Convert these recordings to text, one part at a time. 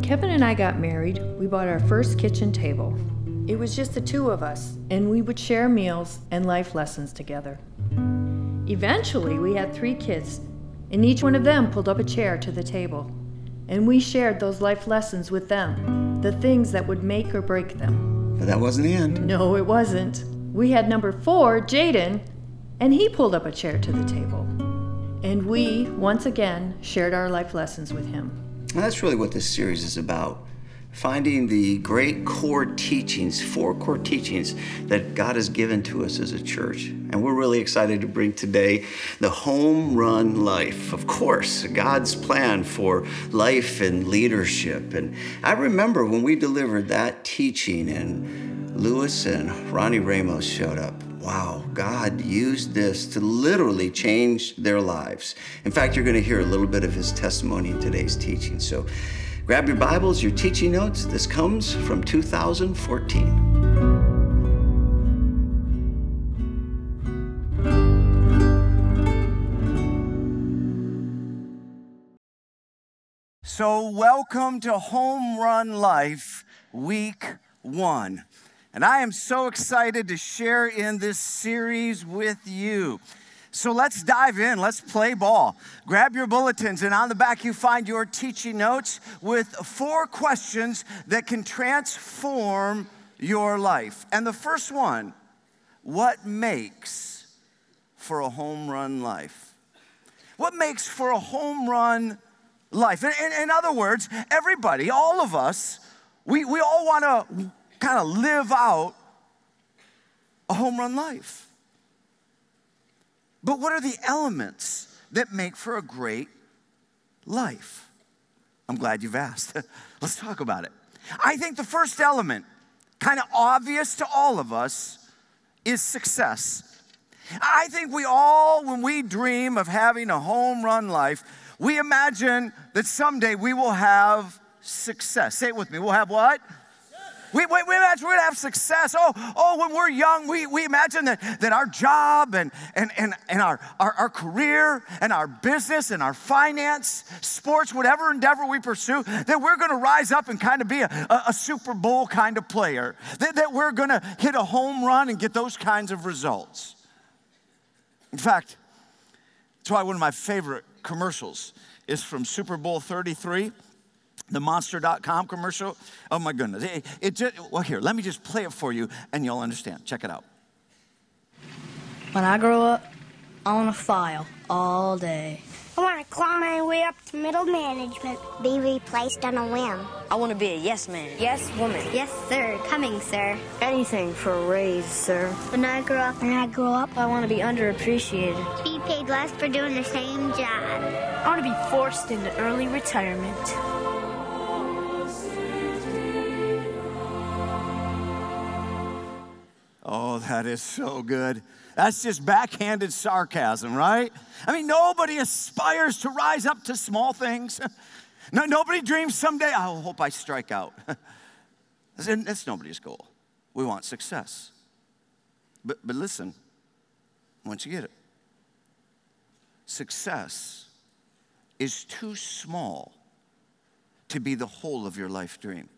When Kevin and I got married, we bought our first kitchen table. It was just the two of us, and we would share meals and life lessons together. Eventually, we had three kids, and each one of them pulled up a chair to the table. And we shared those life lessons with them, the things that would make or break them. But that wasn't the end. No, it wasn't. We had number four, Jaden, and he pulled up a chair to the table. And we, once again, shared our life lessons with him. And that's really what this series is about finding the great core teachings, four core teachings that God has given to us as a church. And we're really excited to bring today the home run life. Of course, God's plan for life and leadership. And I remember when we delivered that teaching and Lewis and Ronnie Ramos showed up. Wow, God used this to literally change their lives. In fact, you're going to hear a little bit of his testimony in today's teaching. So grab your Bibles, your teaching notes. This comes from 2014. So, welcome to Home Run Life, week one. And I am so excited to share in this series with you. So let's dive in. Let's play ball. Grab your bulletins, and on the back, you find your teaching notes with four questions that can transform your life. And the first one what makes for a home run life? What makes for a home run life? In, in, in other words, everybody, all of us, we, we all want to kind of live out a home run life. But what are the elements that make for a great life? I'm glad you've asked. Let's talk about it. I think the first element, kind of obvious to all of us, is success. I think we all, when we dream of having a home run life, we imagine that someday we will have success. Say it with me. We'll have what? We, we, we imagine we're gonna have success. Oh, oh, when we're young, we, we imagine that, that our job and, and, and, and our, our, our career and our business and our finance, sports, whatever endeavor we pursue, that we're gonna rise up and kind of be a, a, a Super Bowl kind of player, that, that we're gonna hit a home run and get those kinds of results. In fact, that's why one of my favorite commercials is from Super Bowl 33 the monster.com commercial. Oh my goodness. It, it just, well, here, let me just play it for you and you'll understand. Check it out. When I grow up, I want to file all day. I want to climb my way up to middle management. Be replaced on a whim. I want to be a yes man. Yes woman. Yes, sir. Coming, sir. Anything for a raise, sir. When I grow up, when I grow up, I want to be underappreciated. Be paid less for doing the same job. I want to be forced into early retirement. That is so good. That's just backhanded sarcasm, right? I mean, nobody aspires to rise up to small things. No, nobody dreams someday, I hope I strike out. That's nobody's goal. We want success. But, but listen, once you get it, success is too small to be the whole of your life dream.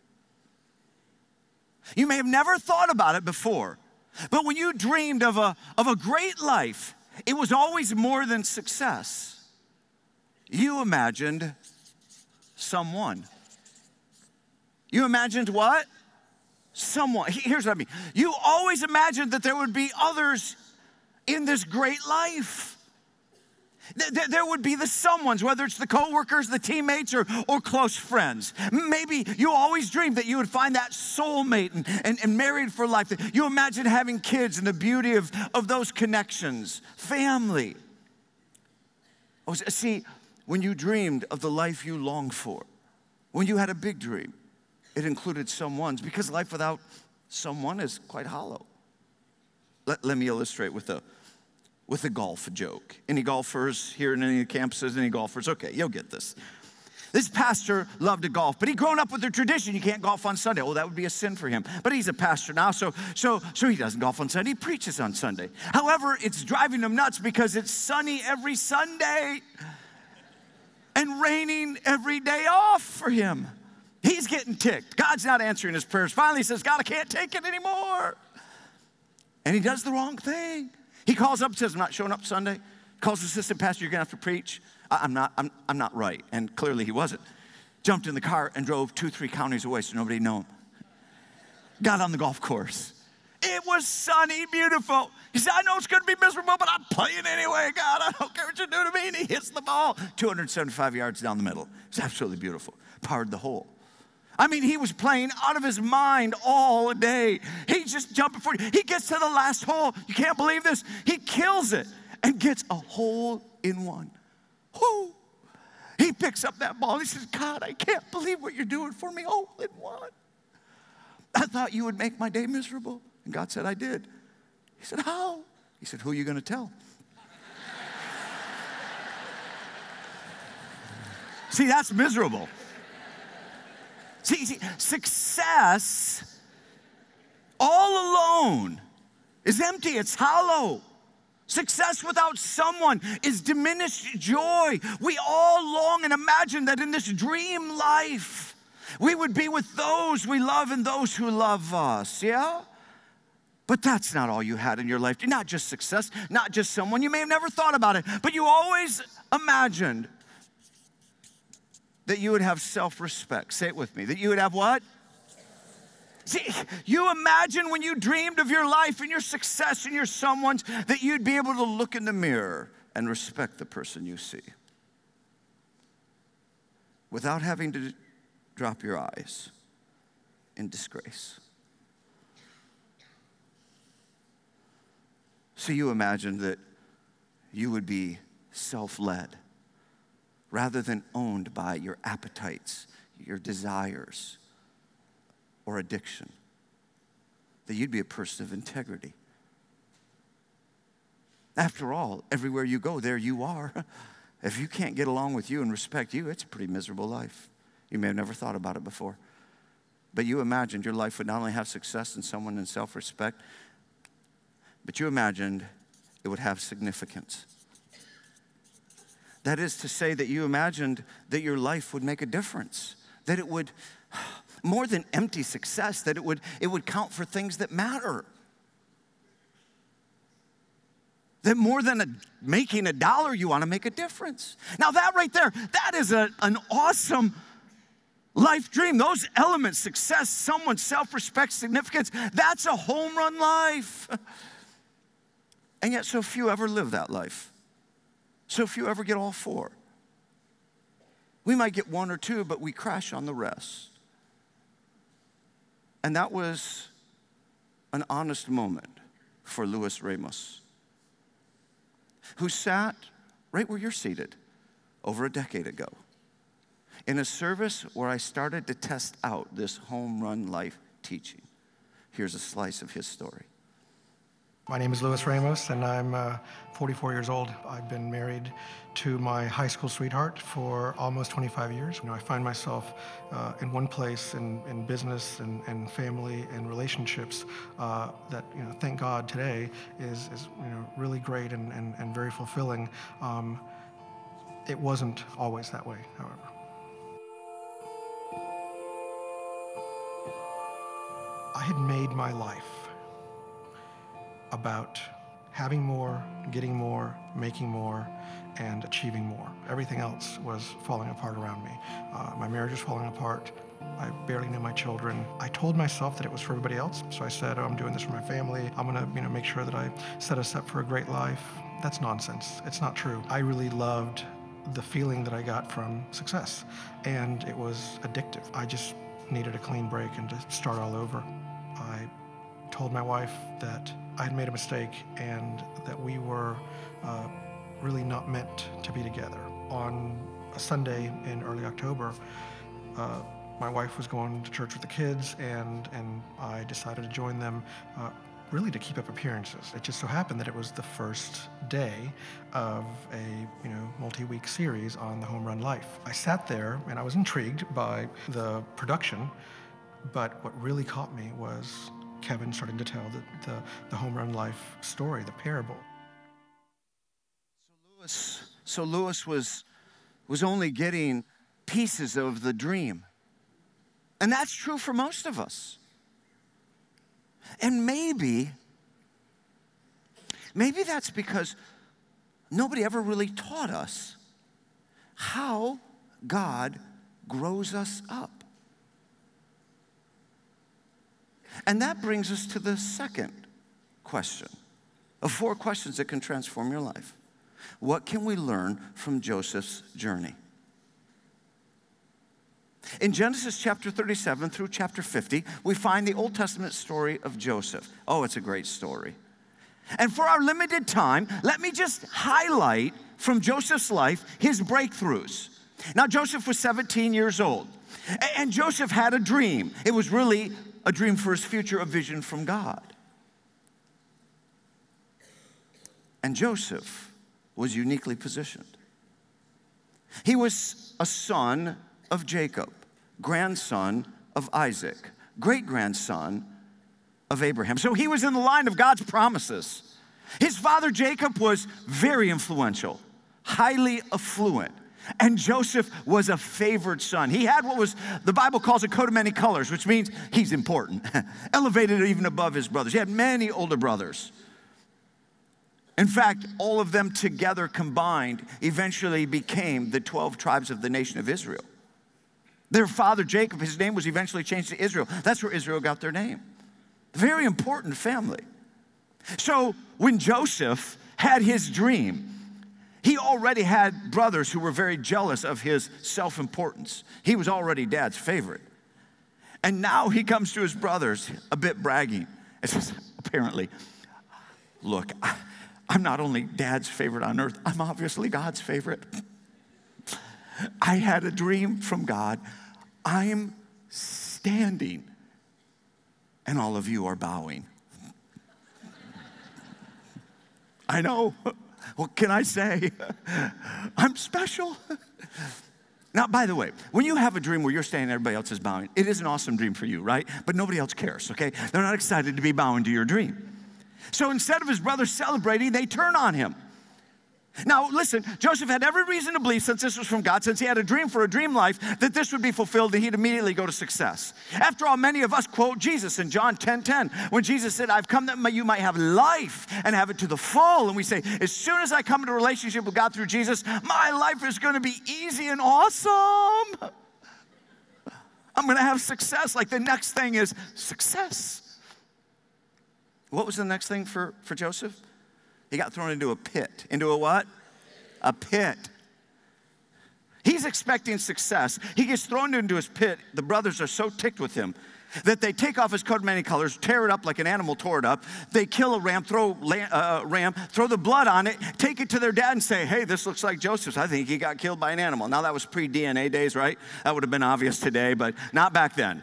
You may have never thought about it before, but when you dreamed of a, of a great life, it was always more than success. You imagined someone. You imagined what? Someone. Here's what I mean. You always imagined that there would be others in this great life. There would be the someones, whether it's the coworkers, the teammates, or, or close friends. Maybe you always dreamed that you would find that soulmate and, and, and married for life. You imagine having kids and the beauty of, of those connections, family. Oh, see, when you dreamed of the life you longed for, when you had a big dream, it included someone's because life without someone is quite hollow. Let, let me illustrate with a with a golf joke. Any golfers here in any campuses? Any golfers? Okay, you'll get this. This pastor loved to golf, but he'd grown up with the tradition you can't golf on Sunday. Oh, that would be a sin for him. But he's a pastor now, so so so he doesn't golf on Sunday. He preaches on Sunday. However, it's driving him nuts because it's sunny every Sunday and raining every day off for him. He's getting ticked. God's not answering his prayers. Finally, he says, God, I can't take it anymore. And he does the wrong thing. He calls up and says, I'm not showing up Sunday. Calls the assistant pastor, you're gonna have to preach. I'm not, I'm, I'm not right. And clearly he wasn't. Jumped in the car and drove two, three counties away so nobody knew him. Got on the golf course. It was sunny, beautiful. He said, I know it's gonna be miserable, but I'm playing anyway. God, I don't care what you do to me. And he hits the ball 275 yards down the middle. It's absolutely beautiful. Powered the hole. I mean, he was playing out of his mind all day. He's just jumping for you. He gets to the last hole. You can't believe this. He kills it and gets a hole in one. Whoo! He picks up that ball. He says, God, I can't believe what you're doing for me. Hole in one. I thought you would make my day miserable. And God said, I did. He said, How? He said, Who are you going to tell? see, that's miserable. See, see, success all alone is empty, it's hollow. Success without someone is diminished joy. We all long and imagine that in this dream life, we would be with those we love and those who love us, yeah? But that's not all you had in your life. Not just success, not just someone. You may have never thought about it, but you always imagined that you would have self respect. Say it with me. That you would have what? See, you imagine when you dreamed of your life and your success and your someone's that you'd be able to look in the mirror and respect the person you see without having to drop your eyes in disgrace. So you imagined that you would be self led rather than owned by your appetites, your desires, or addiction. That you'd be a person of integrity. After all, everywhere you go, there you are. If you can't get along with you and respect you, it's a pretty miserable life. You may have never thought about it before. But you imagined your life would not only have success and someone in self respect, but you imagined it would have significance. That is to say, that you imagined that your life would make a difference, that it would, more than empty success, that it would, it would count for things that matter. That more than a, making a dollar, you want to make a difference. Now, that right there, that is a, an awesome life dream. Those elements success, someone, self respect, significance that's a home run life. And yet, so few ever live that life. So if you ever get all four. We might get one or two, but we crash on the rest. And that was an honest moment for Luis Ramos, who sat right where you're seated over a decade ago in a service where I started to test out this home run life teaching. Here's a slice of his story. My name is Louis Ramos, and I'm uh, 44 years old. I've been married to my high school sweetheart for almost 25 years. You know, I find myself uh, in one place in, in business and, and family and relationships uh, that, you know, thank God today is, is you know, really great and, and, and very fulfilling. Um, it wasn't always that way, however. I had made my life about having more, getting more, making more, and achieving more. Everything else was falling apart around me. Uh, my marriage was falling apart. I barely knew my children. I told myself that it was for everybody else. So I said, oh, I'm doing this for my family. I'm going to you know, make sure that I set us up for a great life. That's nonsense. It's not true. I really loved the feeling that I got from success, and it was addictive. I just needed a clean break and to start all over. I told my wife that I had made a mistake and that we were uh, really not meant to be together. On a Sunday in early October, uh, my wife was going to church with the kids, and, and I decided to join them. Uh, really to keep up appearances. It just so happened that it was the first day of a you know multi-week series on the home run life. I sat there and I was intrigued by the production, but what really caught me was Kevin starting to tell the, the, the home run life story, the parable. So Lewis, so Louis was, was only getting pieces of the dream. And that's true for most of us. And maybe, maybe that's because nobody ever really taught us how God grows us up. And that brings us to the second question of four questions that can transform your life. What can we learn from Joseph's journey? In Genesis chapter 37 through chapter 50, we find the Old Testament story of Joseph. Oh, it's a great story. And for our limited time, let me just highlight from Joseph's life his breakthroughs. Now, Joseph was 17 years old, and Joseph had a dream. It was really a dream for his future, a vision from God. And Joseph was uniquely positioned. He was a son of Jacob, grandson of Isaac, great grandson of Abraham. So he was in the line of God's promises. His father Jacob was very influential, highly affluent. And Joseph was a favored son. He had what was the Bible calls a coat of many colors, which means he's important, elevated even above his brothers. He had many older brothers. In fact, all of them together combined eventually became the 12 tribes of the nation of Israel. Their father Jacob, his name was eventually changed to Israel. That's where Israel got their name. Very important family. So when Joseph had his dream, he already had brothers who were very jealous of his self importance. He was already dad's favorite. And now he comes to his brothers a bit bragging. It says, apparently, look, I, I'm not only dad's favorite on earth, I'm obviously God's favorite. I had a dream from God. I'm standing, and all of you are bowing. I know. What can I say? I'm special. Now, by the way, when you have a dream where you're standing and everybody else is bowing, it is an awesome dream for you, right? But nobody else cares, okay? They're not excited to be bowing to your dream. So instead of his brothers celebrating, they turn on him. Now, listen, Joseph had every reason to believe, since this was from God, since he had a dream for a dream life, that this would be fulfilled and he'd immediately go to success. After all, many of us quote Jesus in John 10 10, when Jesus said, I've come that you might have life and have it to the full. And we say, as soon as I come into a relationship with God through Jesus, my life is going to be easy and awesome. I'm going to have success. Like the next thing is success. What was the next thing for, for Joseph? He got thrown into a pit. Into a what? A pit. He's expecting success. He gets thrown into his pit. The brothers are so ticked with him that they take off his coat of many colors, tear it up like an animal tore it up. They kill a ram, throw uh, ram, throw the blood on it, take it to their dad and say, "Hey, this looks like Joseph's. I think he got killed by an animal." Now that was pre-DNA days, right? That would have been obvious today, but not back then.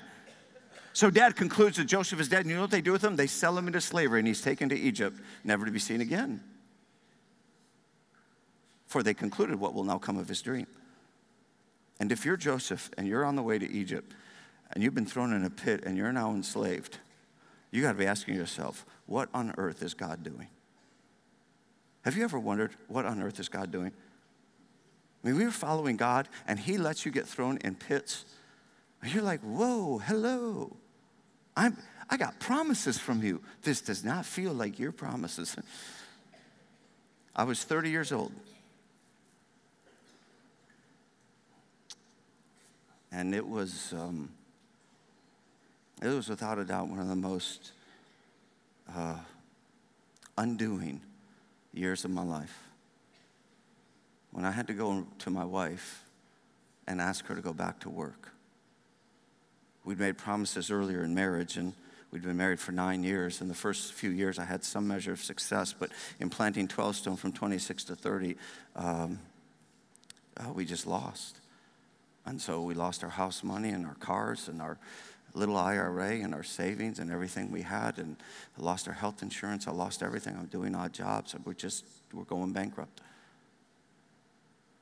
So dad concludes that Joseph is dead. And you know what they do with him? They sell him into slavery and he's taken to Egypt, never to be seen again. For they concluded what will now come of his dream. And if you're Joseph and you're on the way to Egypt and you've been thrown in a pit and you're now enslaved, you got to be asking yourself, what on earth is God doing? Have you ever wondered, what on earth is God doing? I mean, we were following God and He lets you get thrown in pits. And you're like, whoa, hello. I'm, I got promises from you. This does not feel like your promises. I was 30 years old. And it was, um, it was without a doubt one of the most uh, undoing years of my life. When I had to go to my wife and ask her to go back to work. We'd made promises earlier in marriage, and we'd been married for nine years. In the first few years, I had some measure of success, but in planting 12Stone from 26 to 30, um, oh, we just lost. And so we lost our house money and our cars and our little IRA and our savings and everything we had, and I lost our health insurance. I lost everything. I'm doing odd jobs. We're just, we're going bankrupt.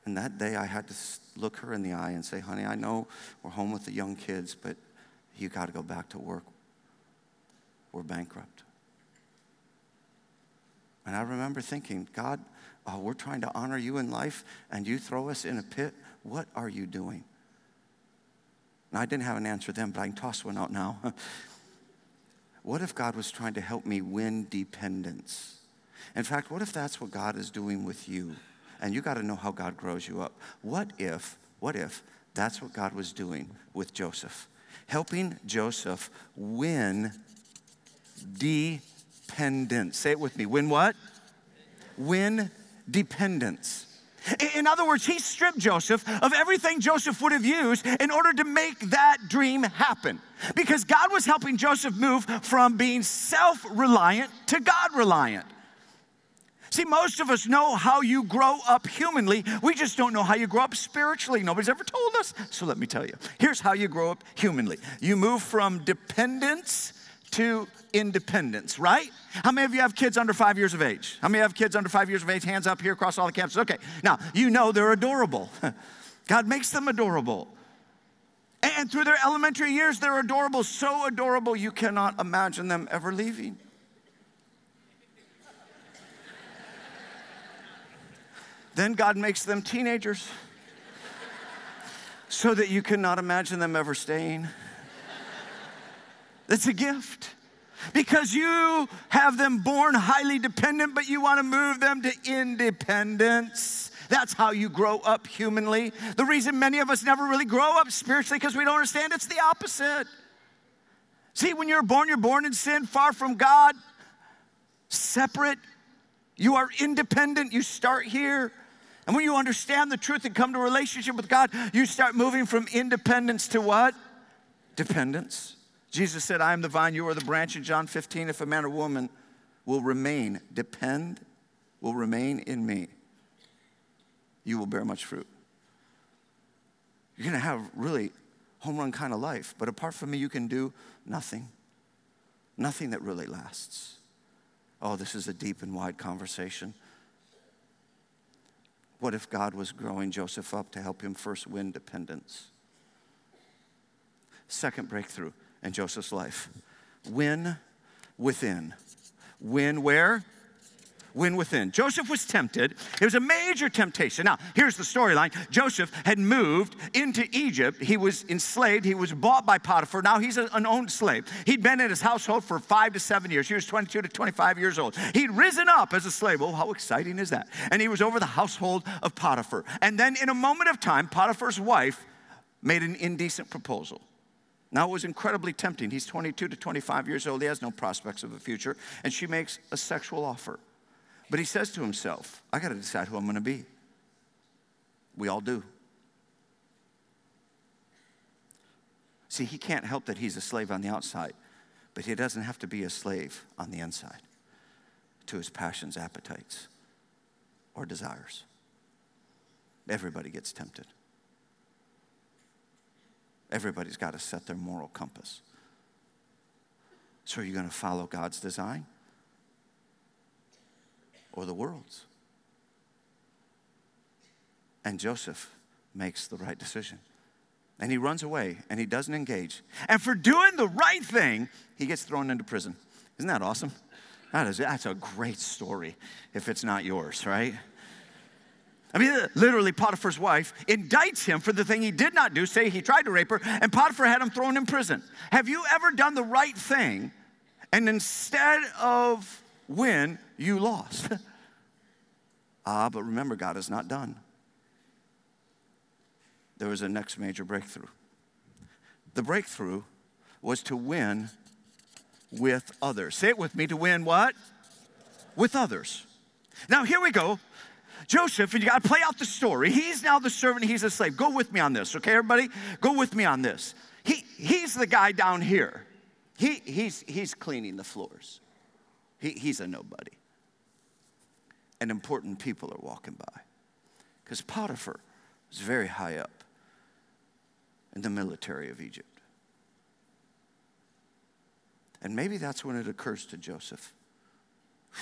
And that day I had to look her in the eye and say, honey, I know we're home with the young kids, but you got to go back to work. We're bankrupt. And I remember thinking, God, oh, we're trying to honor you in life, and you throw us in a pit. What are you doing? Now, I didn't have an answer then, but I can toss one out now. what if God was trying to help me win dependence? In fact, what if that's what God is doing with you? And you got to know how God grows you up. What if, what if that's what God was doing with Joseph? Helping Joseph win dependence. Say it with me. Win what? Win dependence. In other words, he stripped Joseph of everything Joseph would have used in order to make that dream happen. Because God was helping Joseph move from being self reliant to God reliant. See, most of us know how you grow up humanly. We just don't know how you grow up spiritually. Nobody's ever told us. So let me tell you. Here's how you grow up humanly you move from dependence to independence, right? How many of you have kids under five years of age? How many have kids under five years of age? Hands up here across all the campuses. Okay, now you know they're adorable. God makes them adorable. And through their elementary years, they're adorable, so adorable you cannot imagine them ever leaving. Then God makes them teenagers so that you cannot imagine them ever staying. It's a gift because you have them born highly dependent, but you want to move them to independence. That's how you grow up humanly. The reason many of us never really grow up spiritually because we don't understand it's the opposite. See, when you're born, you're born in sin, far from God, separate. You are independent. You start here. And when you understand the truth and come to a relationship with God, you start moving from independence to what? Dependence. Jesus said, I am the vine, you are the branch in John 15. If a man or woman will remain, depend, will remain in me, you will bear much fruit. You're gonna have really home run kind of life, but apart from me, you can do nothing. Nothing that really lasts. Oh, this is a deep and wide conversation. What if God was growing Joseph up to help him first win dependence? Second breakthrough in Joseph's life. Win within. Win where? Win within. Joseph was tempted. It was a major temptation. Now, here's the storyline Joseph had moved into Egypt. He was enslaved. He was bought by Potiphar. Now he's an owned slave. He'd been in his household for five to seven years. He was 22 to 25 years old. He'd risen up as a slave. Oh, how exciting is that? And he was over the household of Potiphar. And then, in a moment of time, Potiphar's wife made an indecent proposal. Now it was incredibly tempting. He's 22 to 25 years old. He has no prospects of a future. And she makes a sexual offer. But he says to himself, I got to decide who I'm going to be. We all do. See, he can't help that he's a slave on the outside, but he doesn't have to be a slave on the inside to his passions, appetites, or desires. Everybody gets tempted. Everybody's got to set their moral compass. So, are you going to follow God's design or the world's? And Joseph makes the right decision. And he runs away and he doesn't engage. And for doing the right thing, he gets thrown into prison. Isn't that awesome? That is, that's a great story if it's not yours, right? I mean, literally, Potiphar's wife indicts him for the thing he did not do, say he tried to rape her, and Potiphar had him thrown in prison. Have you ever done the right thing and instead of win, you lost? ah, but remember, God is not done. There was a next major breakthrough. The breakthrough was to win with others. Say it with me to win what? With others. Now, here we go. Joseph, and you got to play out the story. He's now the servant, he's a slave. Go with me on this, okay, everybody? Go with me on this. He, he's the guy down here. He, he's, he's cleaning the floors. He, he's a nobody. And important people are walking by. Because Potiphar was very high up in the military of Egypt. And maybe that's when it occurs to Joseph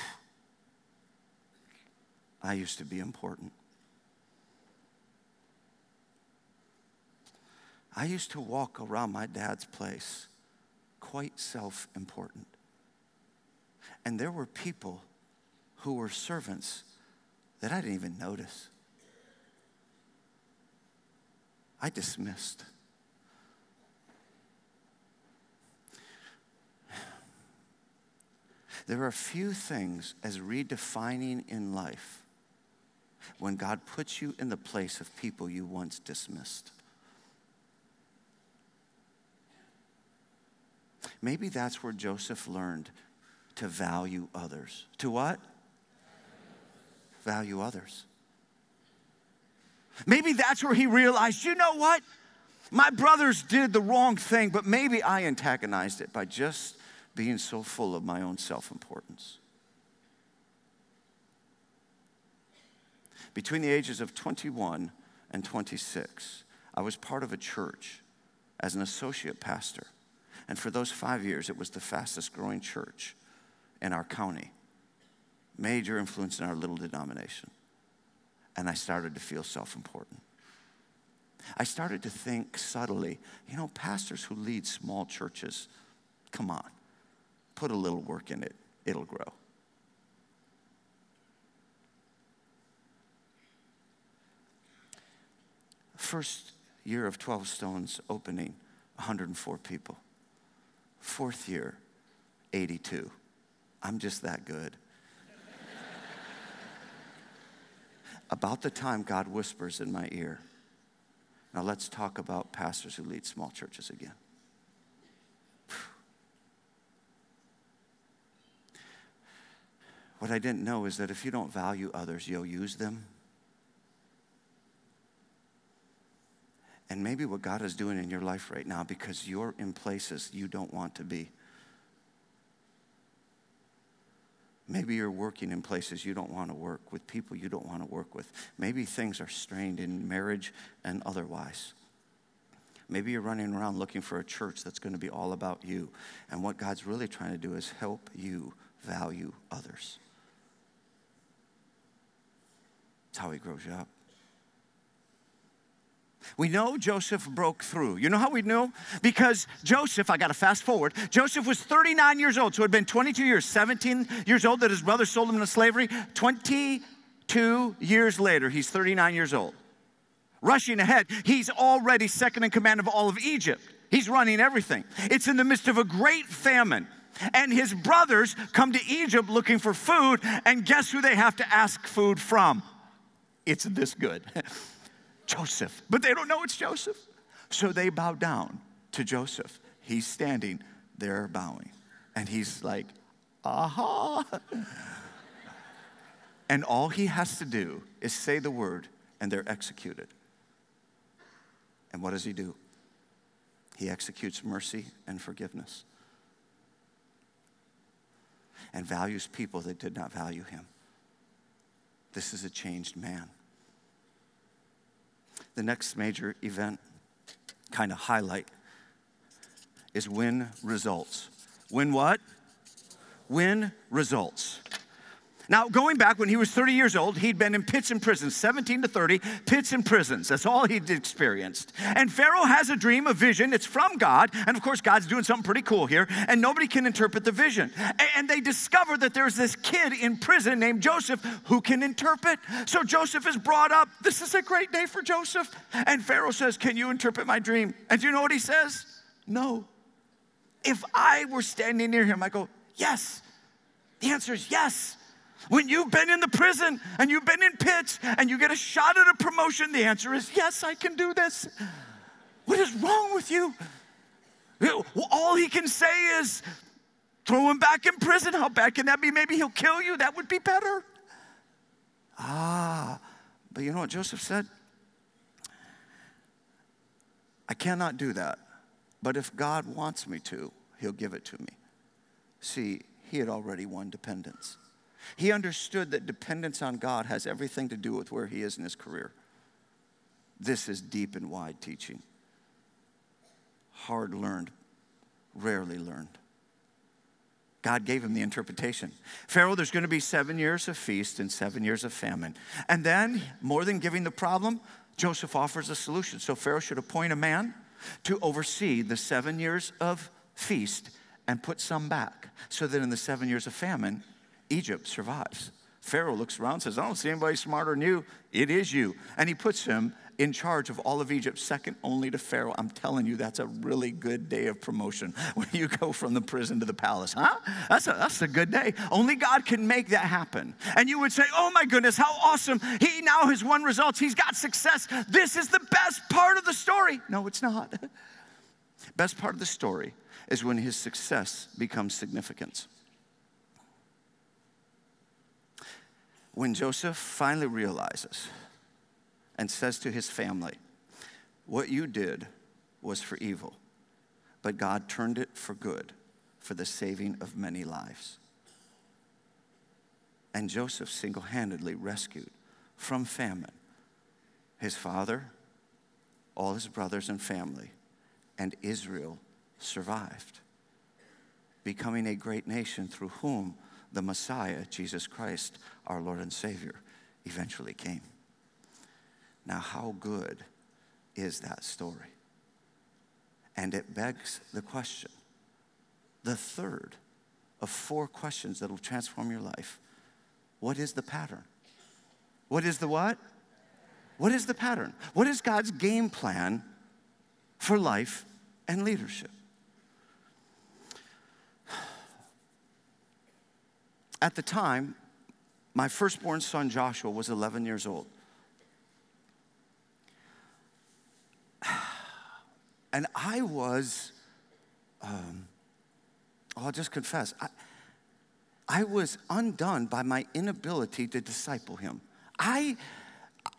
I used to be important. I used to walk around my dad's place quite self important. And there were people who were servants that I didn't even notice. I dismissed. There are few things as redefining in life when God puts you in the place of people you once dismissed. Maybe that's where Joseph learned to value others. To what? Value others. Maybe that's where he realized, you know what? My brothers did the wrong thing, but maybe I antagonized it by just being so full of my own self importance. Between the ages of 21 and 26, I was part of a church as an associate pastor. And for those five years, it was the fastest growing church in our county. Major influence in our little denomination. And I started to feel self important. I started to think subtly, you know, pastors who lead small churches, come on, put a little work in it, it'll grow. First year of 12 Stones opening, 104 people. Fourth year, 82. I'm just that good. about the time God whispers in my ear, now let's talk about pastors who lead small churches again. What I didn't know is that if you don't value others, you'll use them. And maybe what God is doing in your life right now because you're in places you don't want to be. Maybe you're working in places you don't want to work, with people you don't want to work with. Maybe things are strained in marriage and otherwise. Maybe you're running around looking for a church that's going to be all about you. And what God's really trying to do is help you value others. That's how He grows you up. We know Joseph broke through. You know how we know? Because Joseph, I got to fast forward, Joseph was 39 years old, so it had been 22 years, 17 years old that his brother sold him into slavery. 22 years later, he's 39 years old. Rushing ahead, he's already second in command of all of Egypt. He's running everything. It's in the midst of a great famine. And his brothers come to Egypt looking for food, and guess who they have to ask food from? It's this good. Joseph. But they don't know it's Joseph. So they bow down to Joseph. He's standing there bowing. And he's like, aha. and all he has to do is say the word, and they're executed. And what does he do? He executes mercy and forgiveness and values people that did not value him. This is a changed man the next major event, kind of highlight, is win results. Win what? Win results. Now, going back when he was 30 years old, he'd been in pits and prisons, 17 to 30, pits and prisons. That's all he'd experienced. And Pharaoh has a dream, a vision. It's from God. And of course, God's doing something pretty cool here. And nobody can interpret the vision. And they discover that there's this kid in prison named Joseph who can interpret. So Joseph is brought up. This is a great day for Joseph. And Pharaoh says, Can you interpret my dream? And do you know what he says? No. If I were standing near him, I go, Yes. The answer is yes. When you've been in the prison and you've been in pits and you get a shot at a promotion, the answer is yes, I can do this. What is wrong with you? All he can say is throw him back in prison. How bad can that be? Maybe he'll kill you. That would be better. Ah, but you know what Joseph said? I cannot do that. But if God wants me to, he'll give it to me. See, he had already won dependence. He understood that dependence on God has everything to do with where he is in his career. This is deep and wide teaching. Hard learned, rarely learned. God gave him the interpretation. Pharaoh, there's going to be seven years of feast and seven years of famine. And then, more than giving the problem, Joseph offers a solution. So Pharaoh should appoint a man to oversee the seven years of feast and put some back so that in the seven years of famine, Egypt survives. Pharaoh looks around says, I don't see anybody smarter than you. It is you. And he puts him in charge of all of Egypt, second only to Pharaoh. I'm telling you, that's a really good day of promotion when you go from the prison to the palace, huh? That's a, that's a good day. Only God can make that happen. And you would say, oh my goodness, how awesome. He now has won results, he's got success. This is the best part of the story. No, it's not. Best part of the story is when his success becomes significance. When Joseph finally realizes and says to his family, What you did was for evil, but God turned it for good, for the saving of many lives. And Joseph single handedly rescued from famine his father, all his brothers and family, and Israel survived, becoming a great nation through whom the Messiah, Jesus Christ, our Lord and Savior, eventually came. Now, how good is that story? And it begs the question the third of four questions that will transform your life. What is the pattern? What is the what? What is the pattern? What is God's game plan for life and leadership? At the time, my firstborn son Joshua was 11 years old. And I was, um, I'll just confess, I, I was undone by my inability to disciple him. I,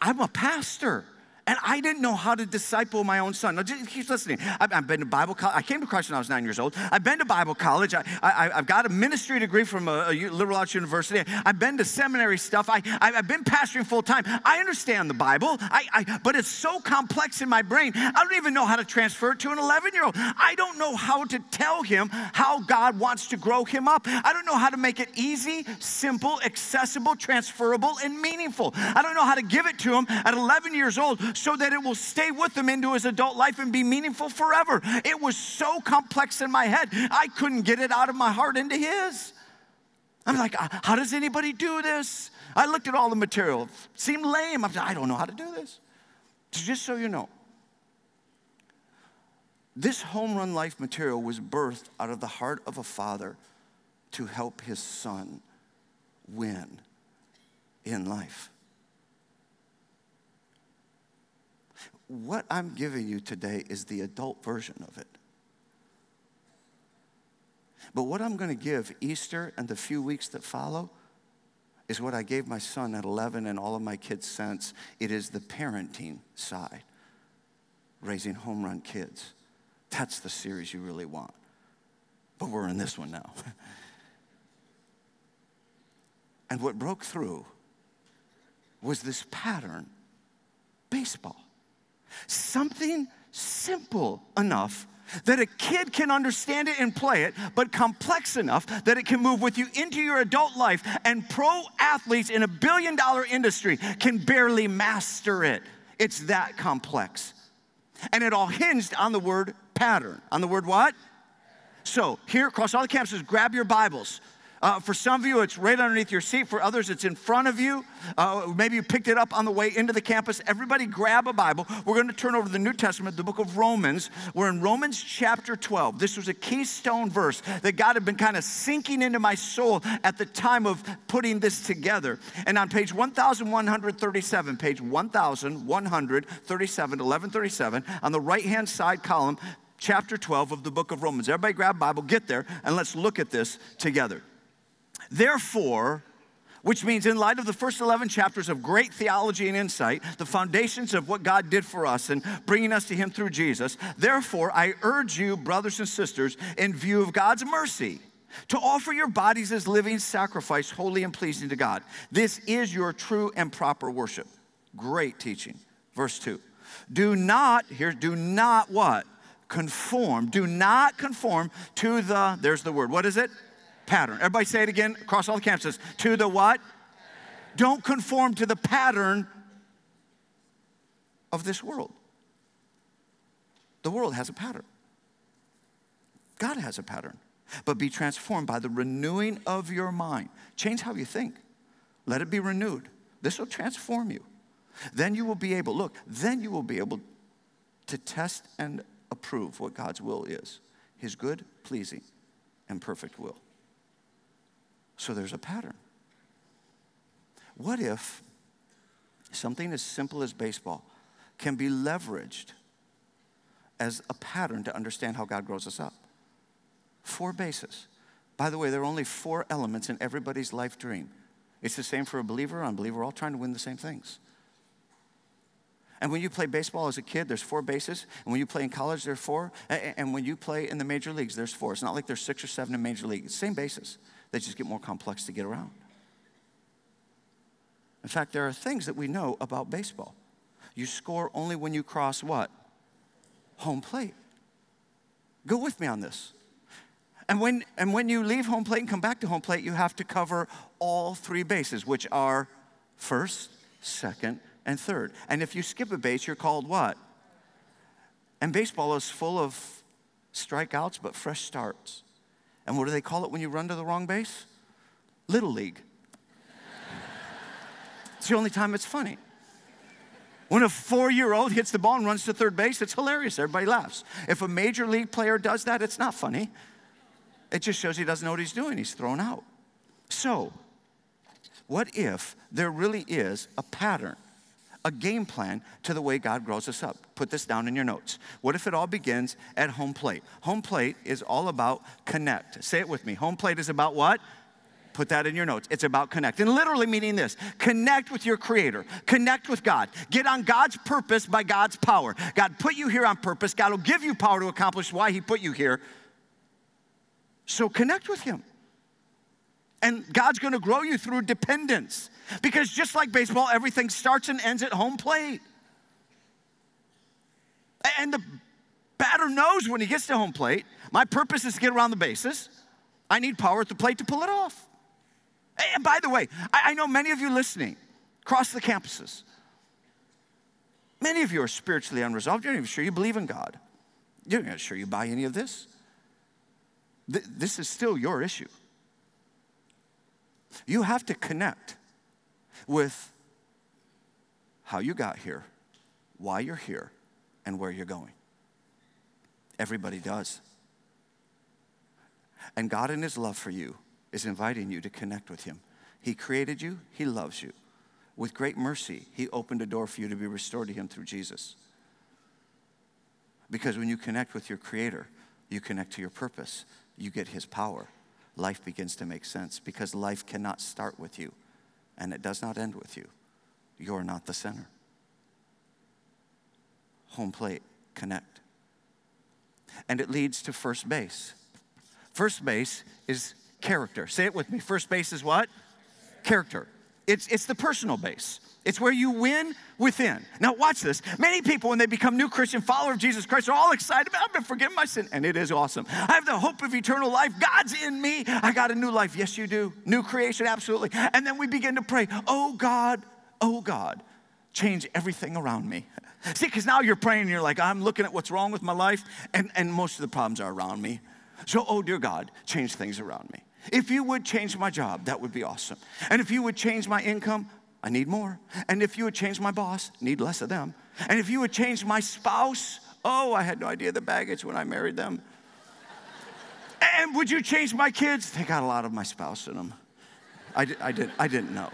I'm a pastor. And I didn't know how to disciple my own son. Now, just keep listening. I've, I've been to Bible college. I came to Christ when I was nine years old. I've been to Bible college. I, I, have got a ministry degree from a, a, liberal arts university. I've been to seminary stuff. I, I, have been pastoring full time. I understand the Bible, I, I, but it's so complex in my brain. I don't even know how to transfer it to an 11 year old. I don't know how to tell him how God wants to grow him up. I don't know how to make it easy, simple, accessible, transferable, and meaningful. I don't know how to give it to him at 11 years old so that it will stay with him into his adult life and be meaningful forever. It was so complex in my head, I couldn't get it out of my heart into his. I'm like, uh, how does anybody do this? I looked at all the material, it seemed lame. I'm like, I don't know how to do this. Just so you know, this home run life material was birthed out of the heart of a father to help his son win in life. What I'm giving you today is the adult version of it. But what I'm going to give Easter and the few weeks that follow is what I gave my son at 11 and all of my kids since. It is the parenting side, raising home run kids. That's the series you really want. But we're in this one now. and what broke through was this pattern baseball. Something simple enough that a kid can understand it and play it, but complex enough that it can move with you into your adult life. And pro athletes in a billion dollar industry can barely master it. It's that complex. And it all hinged on the word pattern. On the word what? So, here across all the campuses, grab your Bibles. Uh, for some of you, it's right underneath your seat. For others, it's in front of you. Uh, maybe you picked it up on the way into the campus. Everybody grab a Bible. We're going to turn over to the New Testament, the book of Romans. We're in Romans chapter 12. This was a keystone verse that God had been kind of sinking into my soul at the time of putting this together. And on page 1137, page 1137, 1137, on the right hand side column, chapter 12 of the book of Romans. Everybody grab Bible, get there, and let's look at this together. Therefore, which means in light of the first 11 chapters of great theology and insight, the foundations of what God did for us and bringing us to Him through Jesus, therefore, I urge you, brothers and sisters, in view of God's mercy, to offer your bodies as living sacrifice, holy and pleasing to God. This is your true and proper worship. Great teaching. Verse 2. Do not, here, do not what? Conform. Do not conform to the, there's the word. What is it? Pattern. Everybody say it again across all the campuses. To the what? Don't conform to the pattern of this world. The world has a pattern. God has a pattern. But be transformed by the renewing of your mind. Change how you think. Let it be renewed. This will transform you. Then you will be able, look, then you will be able to test and approve what God's will is his good, pleasing, and perfect will. So there's a pattern. What if something as simple as baseball can be leveraged as a pattern to understand how God grows us up? Four bases. By the way, there are only four elements in everybody's life dream. It's the same for a believer unbeliever, we're all trying to win the same things. And when you play baseball as a kid, there's four bases. And when you play in college, there's four. And when you play in the major leagues, there's four. It's not like there's six or seven in major league. Same bases. They just get more complex to get around. In fact, there are things that we know about baseball. You score only when you cross what? Home plate. Go with me on this. And when, and when you leave home plate and come back to home plate, you have to cover all three bases, which are first, second, and third. And if you skip a base, you're called what? And baseball is full of strikeouts, but fresh starts. And what do they call it when you run to the wrong base? Little League. it's the only time it's funny. When a four year old hits the ball and runs to third base, it's hilarious. Everybody laughs. If a major league player does that, it's not funny. It just shows he doesn't know what he's doing. He's thrown out. So, what if there really is a pattern, a game plan to the way God grows us up? Put this down in your notes. What if it all begins at home plate? Home plate is all about connect. Say it with me. Home plate is about what? Put that in your notes. It's about connect. And literally meaning this connect with your Creator, connect with God. Get on God's purpose by God's power. God put you here on purpose. God will give you power to accomplish why He put you here. So connect with Him. And God's gonna grow you through dependence. Because just like baseball, everything starts and ends at home plate. And the batter knows when he gets to home plate, my purpose is to get around the bases. I need power at the plate to pull it off. And by the way, I know many of you listening across the campuses, many of you are spiritually unresolved. You're not even sure you believe in God. You're not sure you buy any of this. This is still your issue. You have to connect with how you got here, why you're here, and where you're going. Everybody does. And God, in His love for you, is inviting you to connect with Him. He created you, He loves you. With great mercy, He opened a door for you to be restored to Him through Jesus. Because when you connect with your Creator, you connect to your purpose, you get His power. Life begins to make sense because life cannot start with you and it does not end with you. You're not the center. Home plate, connect. And it leads to first base. First base is character. Say it with me. First base is what? Character. It's, it's the personal base. It's where you win within. Now, watch this. Many people, when they become new Christian followers of Jesus Christ, are all excited about, I've been forgiven my sin, and it is awesome. I have the hope of eternal life. God's in me. I got a new life. Yes, you do. New creation, absolutely. And then we begin to pray, Oh God, oh God, change everything around me. See, because now you're praying and you're like, I'm looking at what's wrong with my life, and, and most of the problems are around me. So, oh dear God, change things around me. If you would change my job, that would be awesome. And if you would change my income, I need more. And if you would change my boss, need less of them. And if you would change my spouse, oh, I had no idea the baggage when I married them. and would you change my kids? They got a lot of my spouse in them. I, I, did, I didn't know.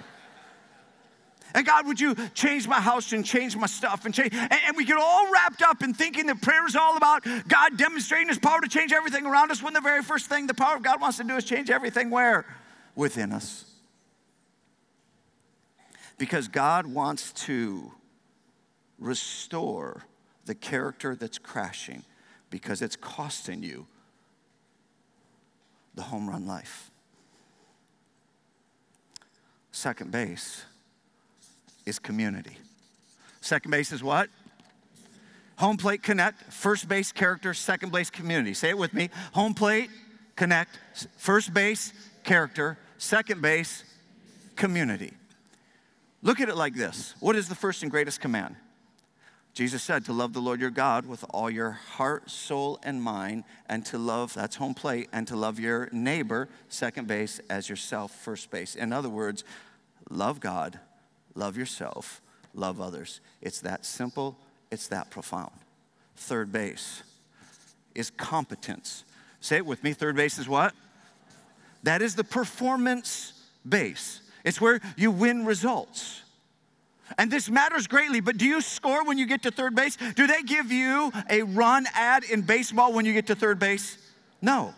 And God, would you change my house and change my stuff and change? And, and we get all wrapped up in thinking that prayer is all about God demonstrating his power to change everything around us when the very first thing the power of God wants to do is change everything where? Within us. Because God wants to restore the character that's crashing because it's costing you the home run life. Second base is community. Second base is what? Home plate connect, first base character, second base community. Say it with me. Home plate connect, first base character, second base community. Look at it like this What is the first and greatest command? Jesus said to love the Lord your God with all your heart, soul, and mind, and to love, that's home plate, and to love your neighbor, second base, as yourself, first base. In other words, love God love yourself, love others. It's that simple, it's that profound. Third base is competence. Say it with me. Third base is what? That is the performance base. It's where you win results. And this matters greatly, but do you score when you get to third base? Do they give you a run ad in baseball when you get to third base? No.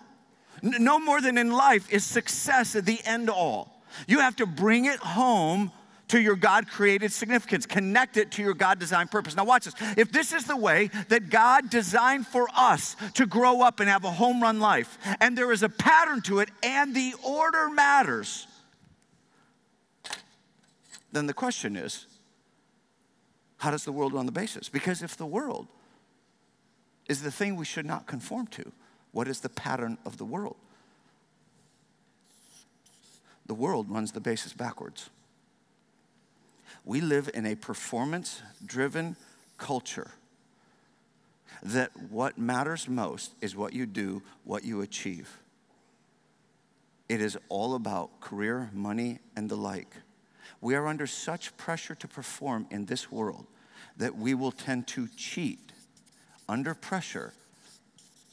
No more than in life is success at the end all. You have to bring it home to your God created significance, connect it to your God designed purpose. Now, watch this. If this is the way that God designed for us to grow up and have a home run life, and there is a pattern to it, and the order matters, then the question is how does the world run the basis? Because if the world is the thing we should not conform to, what is the pattern of the world? The world runs the basis backwards. We live in a performance driven culture that what matters most is what you do, what you achieve. It is all about career, money, and the like. We are under such pressure to perform in this world that we will tend to cheat under pressure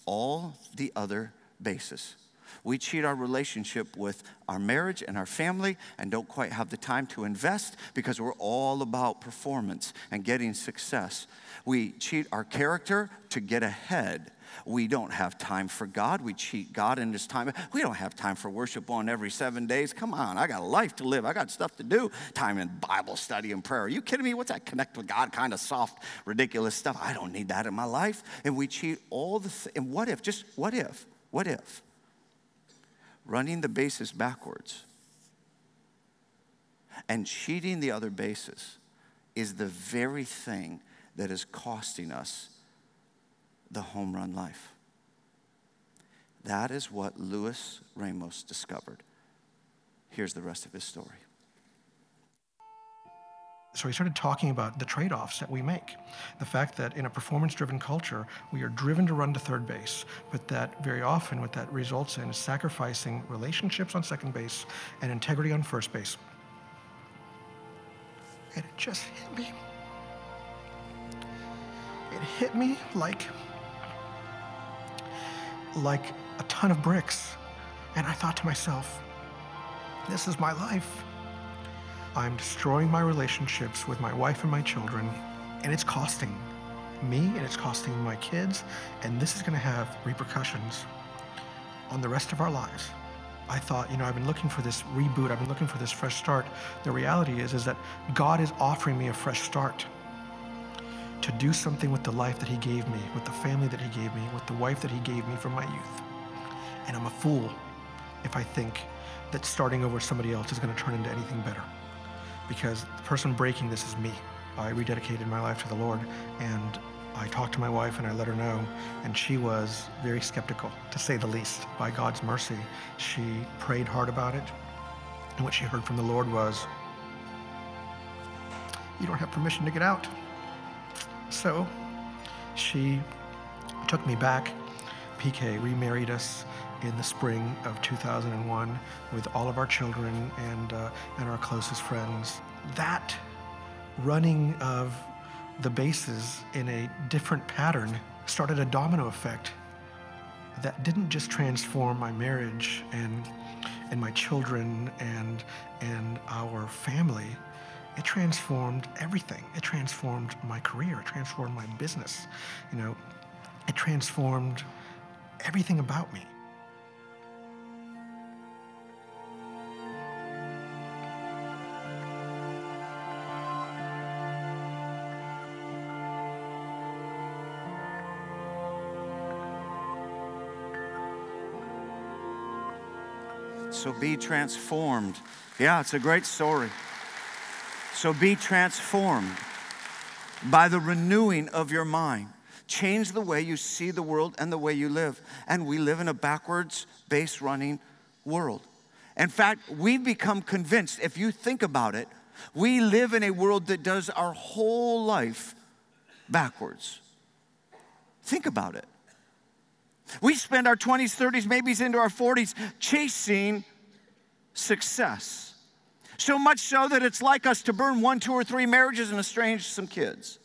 all the other bases. We cheat our relationship with our marriage and our family and don't quite have the time to invest because we're all about performance and getting success. We cheat our character to get ahead. We don't have time for God. We cheat God in His time. We don't have time for worship on every seven days. Come on, I got a life to live. I got stuff to do. Time in Bible study and prayer. Are you kidding me? What's that connect with God kind of soft, ridiculous stuff? I don't need that in my life. And we cheat all the. Th- and what if? Just what if? What if? Running the bases backwards and cheating the other bases is the very thing that is costing us the home run life. That is what Luis Ramos discovered. Here's the rest of his story. So he started talking about the trade offs that we make. The fact that in a performance driven culture, we are driven to run to third base, but that very often what that results in is sacrificing relationships on second base and integrity on first base. And it just hit me. It hit me like, like a ton of bricks. And I thought to myself, this is my life. I'm destroying my relationships with my wife and my children, and it's costing me and it's costing my kids, and this is going to have repercussions on the rest of our lives. I thought, you know, I've been looking for this reboot, I've been looking for this fresh start. The reality is is that God is offering me a fresh start to do something with the life that he gave me, with the family that he gave me, with the wife that he gave me from my youth. And I'm a fool if I think that starting over somebody else is going to turn into anything better because the person breaking this is me. I rededicated my life to the Lord and I talked to my wife and I let her know, and she was very skeptical, to say the least. By God's mercy, she prayed hard about it, and what she heard from the Lord was, You don't have permission to get out. So she took me back. PK remarried us in the spring of 2001 with all of our children and, uh, and our closest friends. That running of the bases in a different pattern started a domino effect that didn't just transform my marriage and, and my children and, and our family. It transformed everything. It transformed my career. It transformed my business. You know, it transformed everything about me. So be transformed. Yeah, it's a great story. So be transformed by the renewing of your mind. Change the way you see the world and the way you live. And we live in a backwards base running world. In fact, we've become convinced, if you think about it, we live in a world that does our whole life backwards. Think about it. We spend our 20s, 30s, maybe into our 40s chasing success. So much so that it's like us to burn one, two, or three marriages and estrange some kids.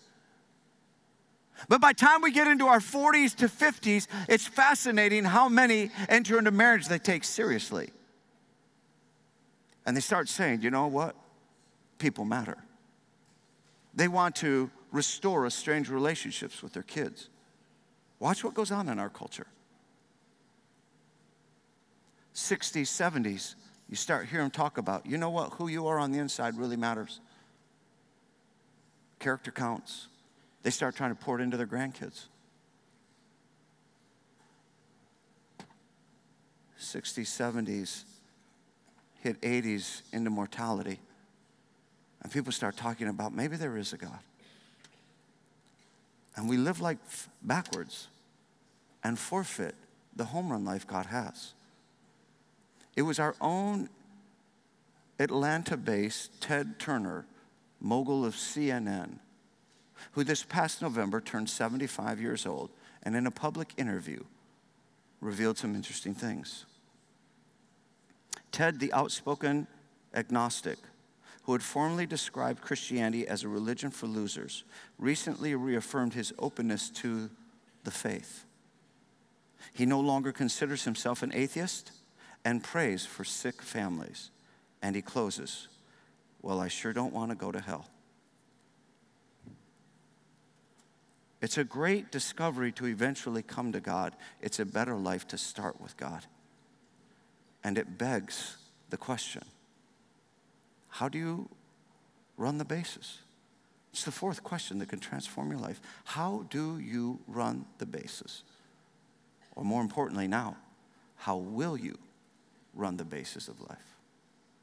But by time we get into our 40s to 50s, it's fascinating how many enter into marriage they take seriously. And they start saying, you know what? People matter. They want to restore estranged relationships with their kids. Watch what goes on in our culture. 60s, 70s, you start hearing them talk about, you know what, who you are on the inside really matters. Character counts. They start trying to pour it into their grandkids. 60s, 70s, hit 80s into mortality. And people start talking about maybe there is a God. And we live like backwards and forfeit the home run life God has. It was our own Atlanta based Ted Turner, mogul of CNN, who this past November turned 75 years old and in a public interview revealed some interesting things. Ted, the outspoken agnostic, who had formerly described Christianity as a religion for losers, recently reaffirmed his openness to the faith. He no longer considers himself an atheist and prays for sick families. And he closes, Well, I sure don't want to go to hell. It's a great discovery to eventually come to God. It's a better life to start with God. And it begs the question how do you run the bases? It's the fourth question that can transform your life. How do you run the bases? Or more importantly, now, how will you run the basis of life.